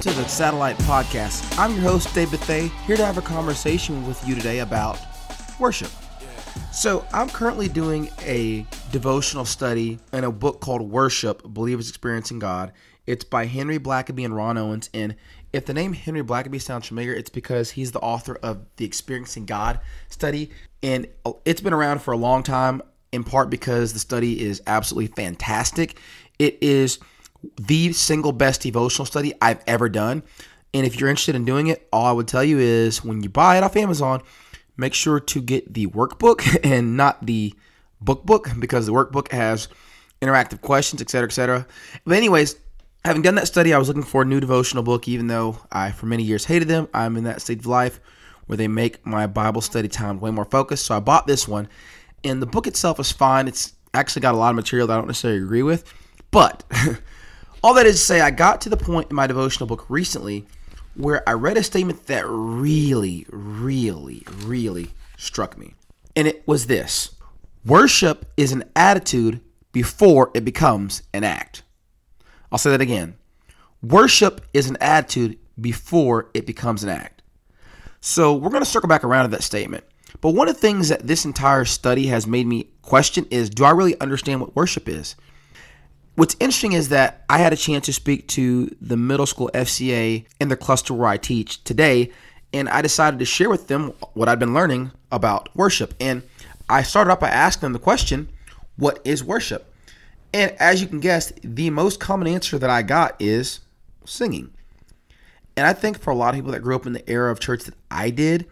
to the Satellite Podcast. I'm your host, Dave Bethay, here to have a conversation with you today about worship. So, I'm currently doing a devotional study in a book called Worship Believers Experiencing God. It's by Henry Blackaby and Ron Owens. And if the name Henry Blackaby sounds familiar, it's because he's the author of the Experiencing God study. And uh, it's been around for a long time, in part because the study is absolutely fantastic. It is the single best devotional study I've ever done. And if you're interested in doing it, all I would tell you is when you buy it off Amazon, make sure to get the workbook and not the book book because the workbook has interactive questions, etc., etc. But anyways, having done that study, I was looking for a new devotional book, even though I for many years hated them. I'm in that stage of life where they make my Bible study time way more focused. So I bought this one, and the book itself is fine. It's actually got a lot of material that I don't necessarily agree with, but All that is to say, I got to the point in my devotional book recently where I read a statement that really, really, really struck me. And it was this Worship is an attitude before it becomes an act. I'll say that again. Worship is an attitude before it becomes an act. So we're going to circle back around to that statement. But one of the things that this entire study has made me question is do I really understand what worship is? What's interesting is that I had a chance to speak to the middle school FCA in the cluster where I teach today, and I decided to share with them what I'd been learning about worship. And I started off by asking them the question, What is worship? And as you can guess, the most common answer that I got is singing. And I think for a lot of people that grew up in the era of church that I did,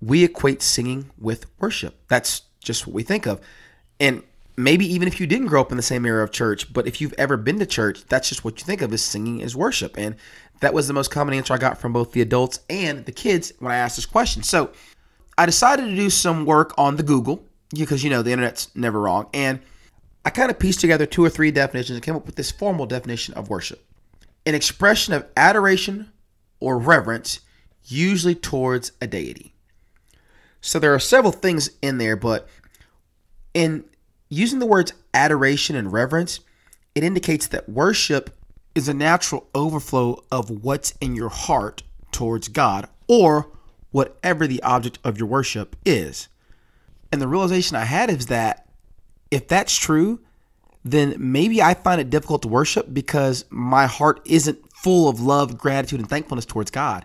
we equate singing with worship. That's just what we think of. And maybe even if you didn't grow up in the same era of church, but if you've ever been to church, that's just what you think of as singing is worship. And that was the most common answer I got from both the adults and the kids when I asked this question. So I decided to do some work on the Google because you know the internet's never wrong. And I kind of pieced together two or three definitions and came up with this formal definition of worship an expression of adoration or reverence, usually towards a deity. So there are several things in there, but in Using the words adoration and reverence, it indicates that worship is a natural overflow of what's in your heart towards God or whatever the object of your worship is. And the realization I had is that if that's true, then maybe I find it difficult to worship because my heart isn't full of love, gratitude, and thankfulness towards God.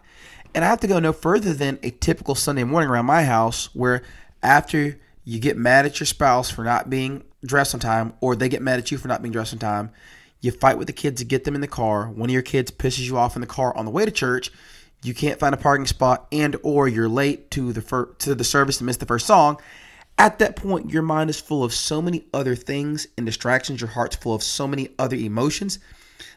And I have to go no further than a typical Sunday morning around my house where after you get mad at your spouse for not being dressed on time, or they get mad at you for not being dressed on time. You fight with the kids to get them in the car. One of your kids pisses you off in the car on the way to church. You can't find a parking spot, and or you're late to the fir- to the service and miss the first song. At that point, your mind is full of so many other things and distractions. Your heart's full of so many other emotions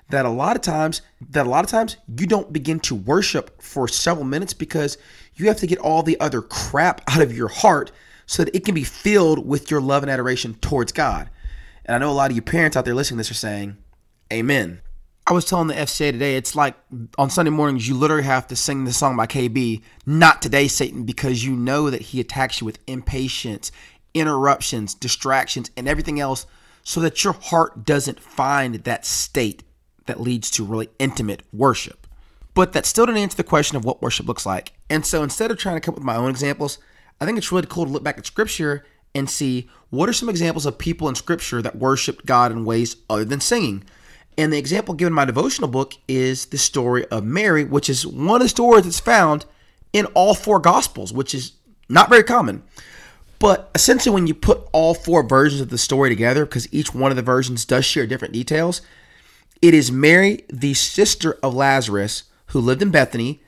that a lot of times that a lot of times you don't begin to worship for several minutes because you have to get all the other crap out of your heart so that it can be filled with your love and adoration towards God. And I know a lot of you parents out there listening to this are saying, Amen. I was telling the FCA today, it's like on Sunday mornings, you literally have to sing the song by KB, Not Today, Satan, because you know that he attacks you with impatience, interruptions, distractions, and everything else so that your heart doesn't find that state that leads to really intimate worship. But that still didn't answer the question of what worship looks like. And so instead of trying to come up with my own examples, I think it's really cool to look back at scripture and see what are some examples of people in scripture that worshiped God in ways other than singing. And the example given in my devotional book is the story of Mary, which is one of the stories that's found in all four gospels, which is not very common. But essentially, when you put all four versions of the story together, because each one of the versions does share different details, it is Mary, the sister of Lazarus, who lived in Bethany,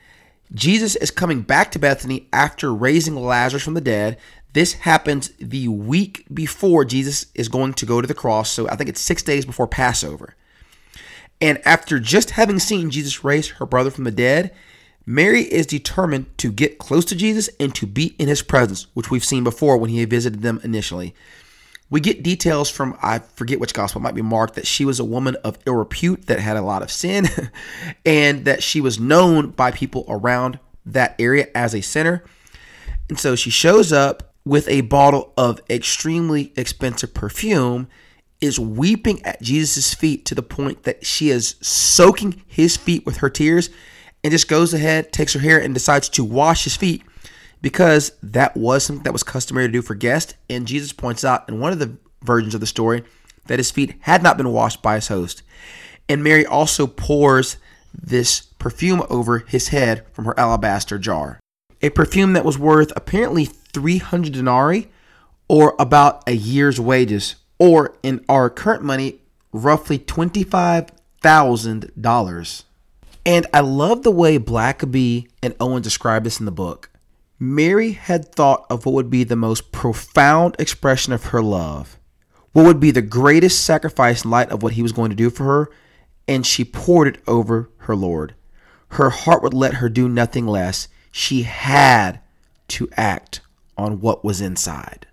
Jesus is coming back to Bethany after raising Lazarus from the dead. This happens the week before Jesus is going to go to the cross. So I think it's six days before Passover. And after just having seen Jesus raise her brother from the dead, Mary is determined to get close to Jesus and to be in his presence, which we've seen before when he visited them initially. We get details from, I forget which gospel, might be Mark, that she was a woman of ill repute that had a lot of sin and that she was known by people around that area as a sinner. And so she shows up with a bottle of extremely expensive perfume is weeping at Jesus' feet to the point that she is soaking his feet with her tears and just goes ahead, takes her hair, and decides to wash his feet because that was something that was customary to do for guests. And Jesus points out in one of the versions of the story that his feet had not been washed by his host. And Mary also pours this perfume over his head from her alabaster jar. A perfume that was worth apparently 300 denarii or about a year's wages, or in our current money, roughly $25,000. And I love the way Blackaby and Owen describe this in the book. Mary had thought of what would be the most profound expression of her love, what would be the greatest sacrifice in light of what he was going to do for her, and she poured it over her Lord. Her heart would let her do nothing less. She had to act on what was inside.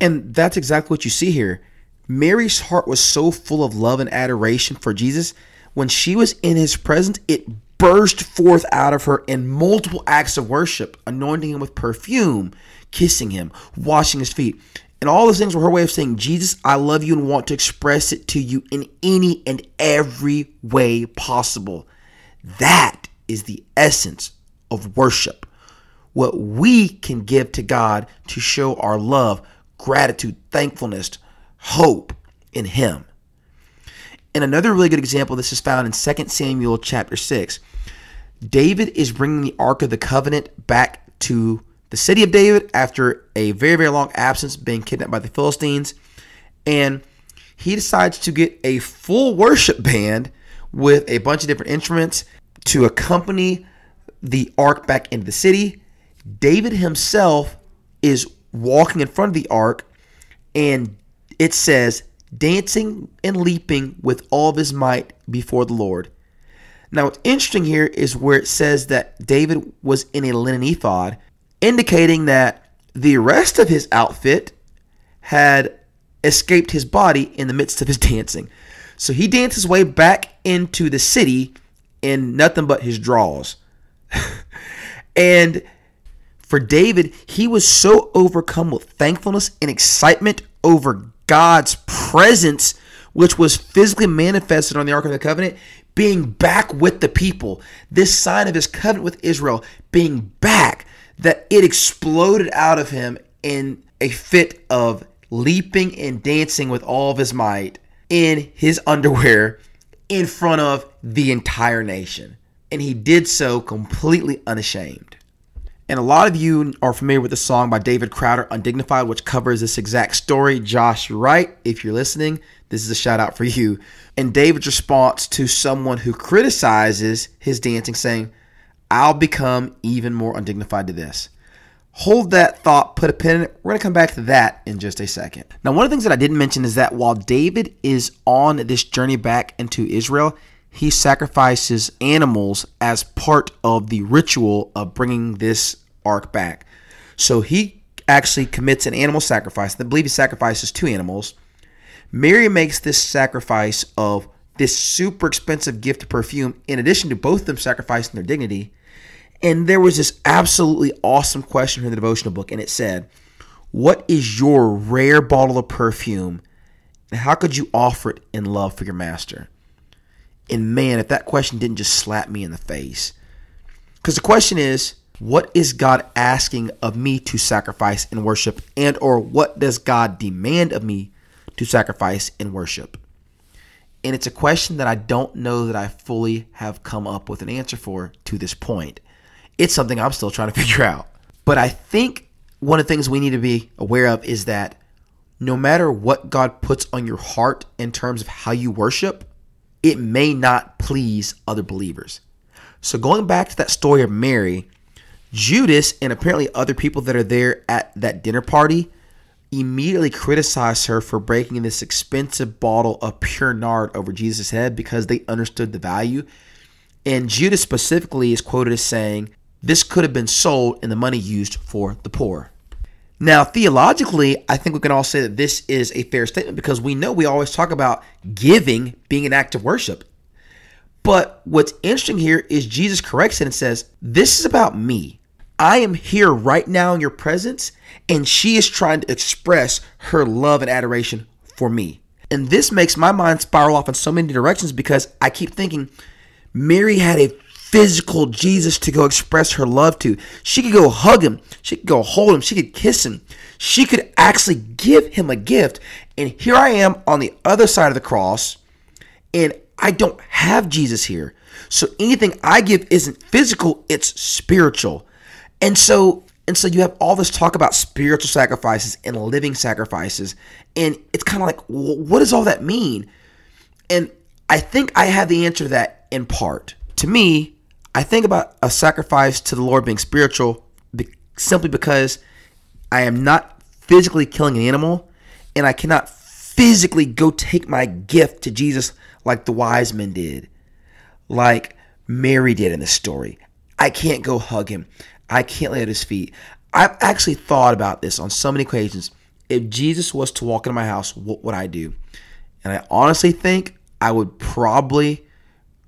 And that's exactly what you see here. Mary's heart was so full of love and adoration for Jesus. When she was in his presence, it burst forth out of her in multiple acts of worship, anointing him with perfume, kissing him, washing his feet. And all those things were her way of saying, Jesus, I love you and want to express it to you in any and every way possible. That is the essence of worship. What we can give to God to show our love, gratitude, thankfulness, hope in Him. And another really good example, this is found in 2 Samuel chapter 6. David is bringing the Ark of the Covenant back to the city of David after a very, very long absence, being kidnapped by the Philistines. And he decides to get a full worship band with a bunch of different instruments to accompany the ark back into the city. David himself is walking in front of the ark, and it says, dancing and leaping with all of his might before the Lord. Now, what's interesting here is where it says that David was in a linen ephod, indicating that the rest of his outfit had escaped his body in the midst of his dancing. So he danced his way back into the city in nothing but his drawers. and for David, he was so overcome with thankfulness and excitement over God's presence, which was physically manifested on the Ark of the Covenant, being back with the people, this sign of his covenant with Israel being back, that it exploded out of him in a fit of leaping and dancing with all of his might in his underwear in front of the entire nation. And he did so completely unashamed. And a lot of you are familiar with the song by David Crowder, Undignified, which covers this exact story. Josh, Wright, If you're listening, this is a shout out for you. And David's response to someone who criticizes his dancing, saying, I'll become even more undignified to this. Hold that thought, put a pin in it. We're going to come back to that in just a second. Now, one of the things that I didn't mention is that while David is on this journey back into Israel, he sacrifices animals as part of the ritual of bringing this ark back. So he actually commits an animal sacrifice. I believe he sacrifices two animals. Mary makes this sacrifice of this super expensive gift of perfume, in addition to both of them sacrificing their dignity. And there was this absolutely awesome question in the devotional book, and it said, What is your rare bottle of perfume? And how could you offer it in love for your master? And man, if that question didn't just slap me in the face. Because the question is, what is God asking of me to sacrifice and worship and or what does God demand of me to sacrifice and worship? And it's a question that I don't know that I fully have come up with an answer for to this point. It's something I'm still trying to figure out. But I think one of the things we need to be aware of is that no matter what God puts on your heart in terms of how you worship, it may not please other believers. So going back to that story of Mary, Judas and apparently other people that are there at that dinner party immediately criticize her for breaking this expensive bottle of pure nard over Jesus' head because they understood the value. And Judas specifically is quoted as saying, This could have been sold and the money used for the poor. Now, theologically, I think we can all say that this is a fair statement because we know we always talk about giving being an act of worship. But what's interesting here is Jesus corrects it and says, This is about me. I am here right now in your presence, and she is trying to express her love and adoration for me. And this makes my mind spiral off in so many directions because I keep thinking Mary had a physical Jesus to go express her love to. She could go hug him, she could go hold him, she could kiss him, she could actually give him a gift. And here I am on the other side of the cross, and I don't have Jesus here. So anything I give isn't physical, it's spiritual. And so and so you have all this talk about spiritual sacrifices and living sacrifices. And it's kind of like, what does all that mean? And I think I have the answer to that in part. To me, I think about a sacrifice to the Lord being spiritual simply because I am not physically killing an animal and I cannot physically go take my gift to Jesus like the wise men did, like Mary did in the story. I can't go hug him. I can't lay at his feet. I've actually thought about this on so many occasions. If Jesus was to walk into my house, what would I do? And I honestly think I would probably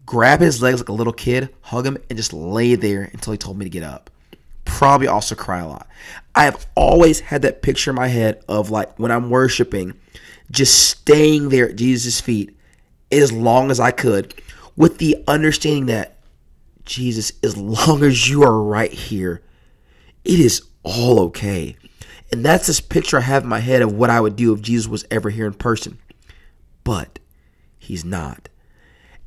grab his legs like a little kid, hug him, and just lay there until he told me to get up. Probably also cry a lot. I have always had that picture in my head of like when I'm worshiping, just staying there at Jesus' feet as long as I could with the understanding that Jesus, as long as you are right here, it is all okay. And that's this picture I have in my head of what I would do if Jesus was ever here in person. But he's not.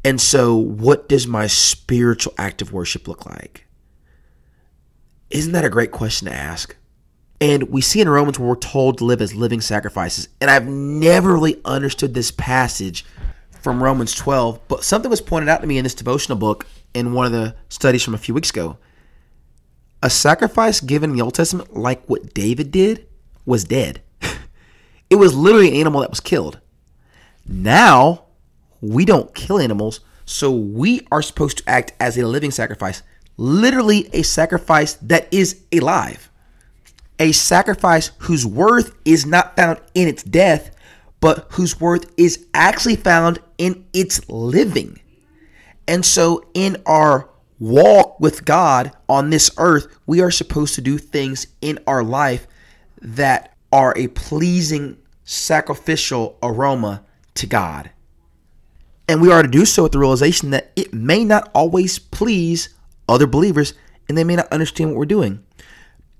And so, what does my spiritual act of worship look like? Isn't that a great question to ask? And we see in Romans where we're told to live as living sacrifices. And I've never really understood this passage from Romans 12, but something was pointed out to me in this devotional book in one of the studies from a few weeks ago. A sacrifice given in the Old Testament, like what David did, was dead. it was literally an animal that was killed. Now, we don't kill animals, so we are supposed to act as a living sacrifice, literally a sacrifice that is alive. A sacrifice whose worth is not found in its death, but whose worth is actually found in its living. And so, in our walk with God on this earth, we are supposed to do things in our life that are a pleasing sacrificial aroma to God. And we are to do so with the realization that it may not always please other believers and they may not understand what we're doing.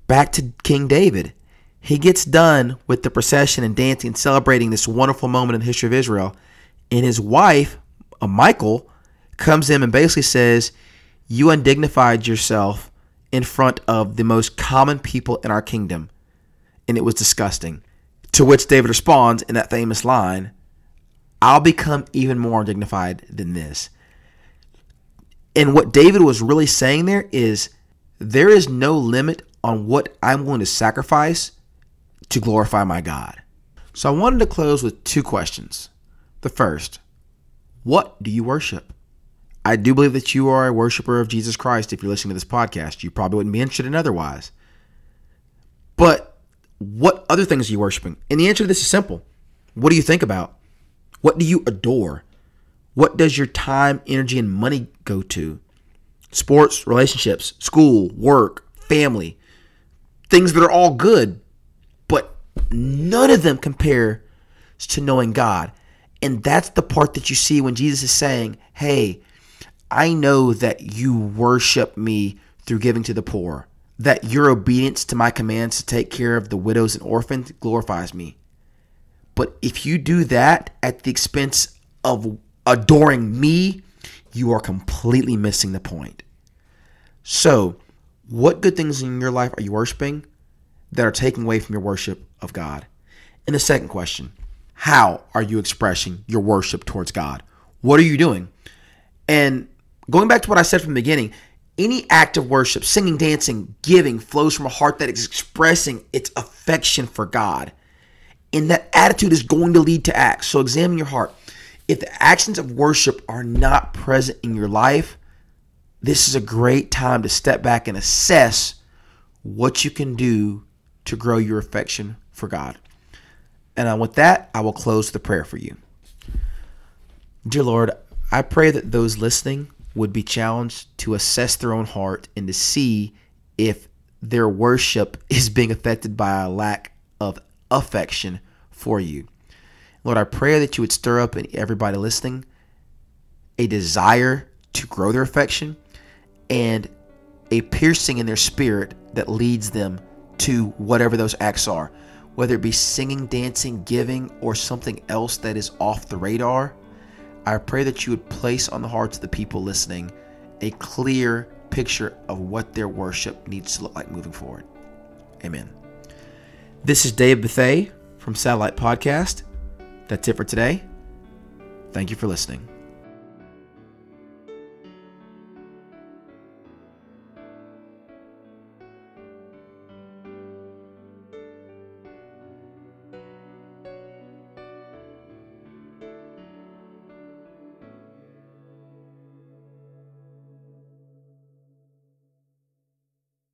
Back to King David. He gets done with the procession and dancing and celebrating this wonderful moment in the history of Israel. And his wife, uh, Michal, comes in and basically says, You undignified yourself in front of the most common people in our kingdom. And it was disgusting. To which David responds in that famous line, I'll become even more dignified than this. And what David was really saying there is there is no limit on what I'm willing to sacrifice to glorify my God. So I wanted to close with two questions. The first, what do you worship? I do believe that you are a worshiper of Jesus Christ if you're listening to this podcast. You probably wouldn't be interested in otherwise. But what other things are you worshiping? And the answer to this is simple. What do you think about? What do you adore? What does your time, energy, and money go to? Sports, relationships, school, work, family, things that are all good, but none of them compare to knowing God. And that's the part that you see when Jesus is saying, Hey, I know that you worship me through giving to the poor, that your obedience to my commands to take care of the widows and orphans glorifies me. But if you do that at the expense of adoring me, you are completely missing the point. So, what good things in your life are you worshiping that are taking away from your worship of God? And the second question How are you expressing your worship towards God? What are you doing? And going back to what I said from the beginning, any act of worship, singing, dancing, giving, flows from a heart that is expressing its affection for God. And that attitude is going to lead to acts. So examine your heart. If the actions of worship are not present in your life, this is a great time to step back and assess what you can do to grow your affection for God. And with that, I will close the prayer for you. Dear Lord, I pray that those listening would be challenged to assess their own heart and to see if their worship is being affected by a lack of affection for you. Lord, I pray that you would stir up in everybody listening a desire to grow their affection and a piercing in their spirit that leads them to whatever those acts are, whether it be singing, dancing, giving, or something else that is off the radar. I pray that you would place on the hearts of the people listening a clear picture of what their worship needs to look like moving forward. Amen. This is Dave Bethay from Satellite Podcast. That's it for today. Thank you for listening.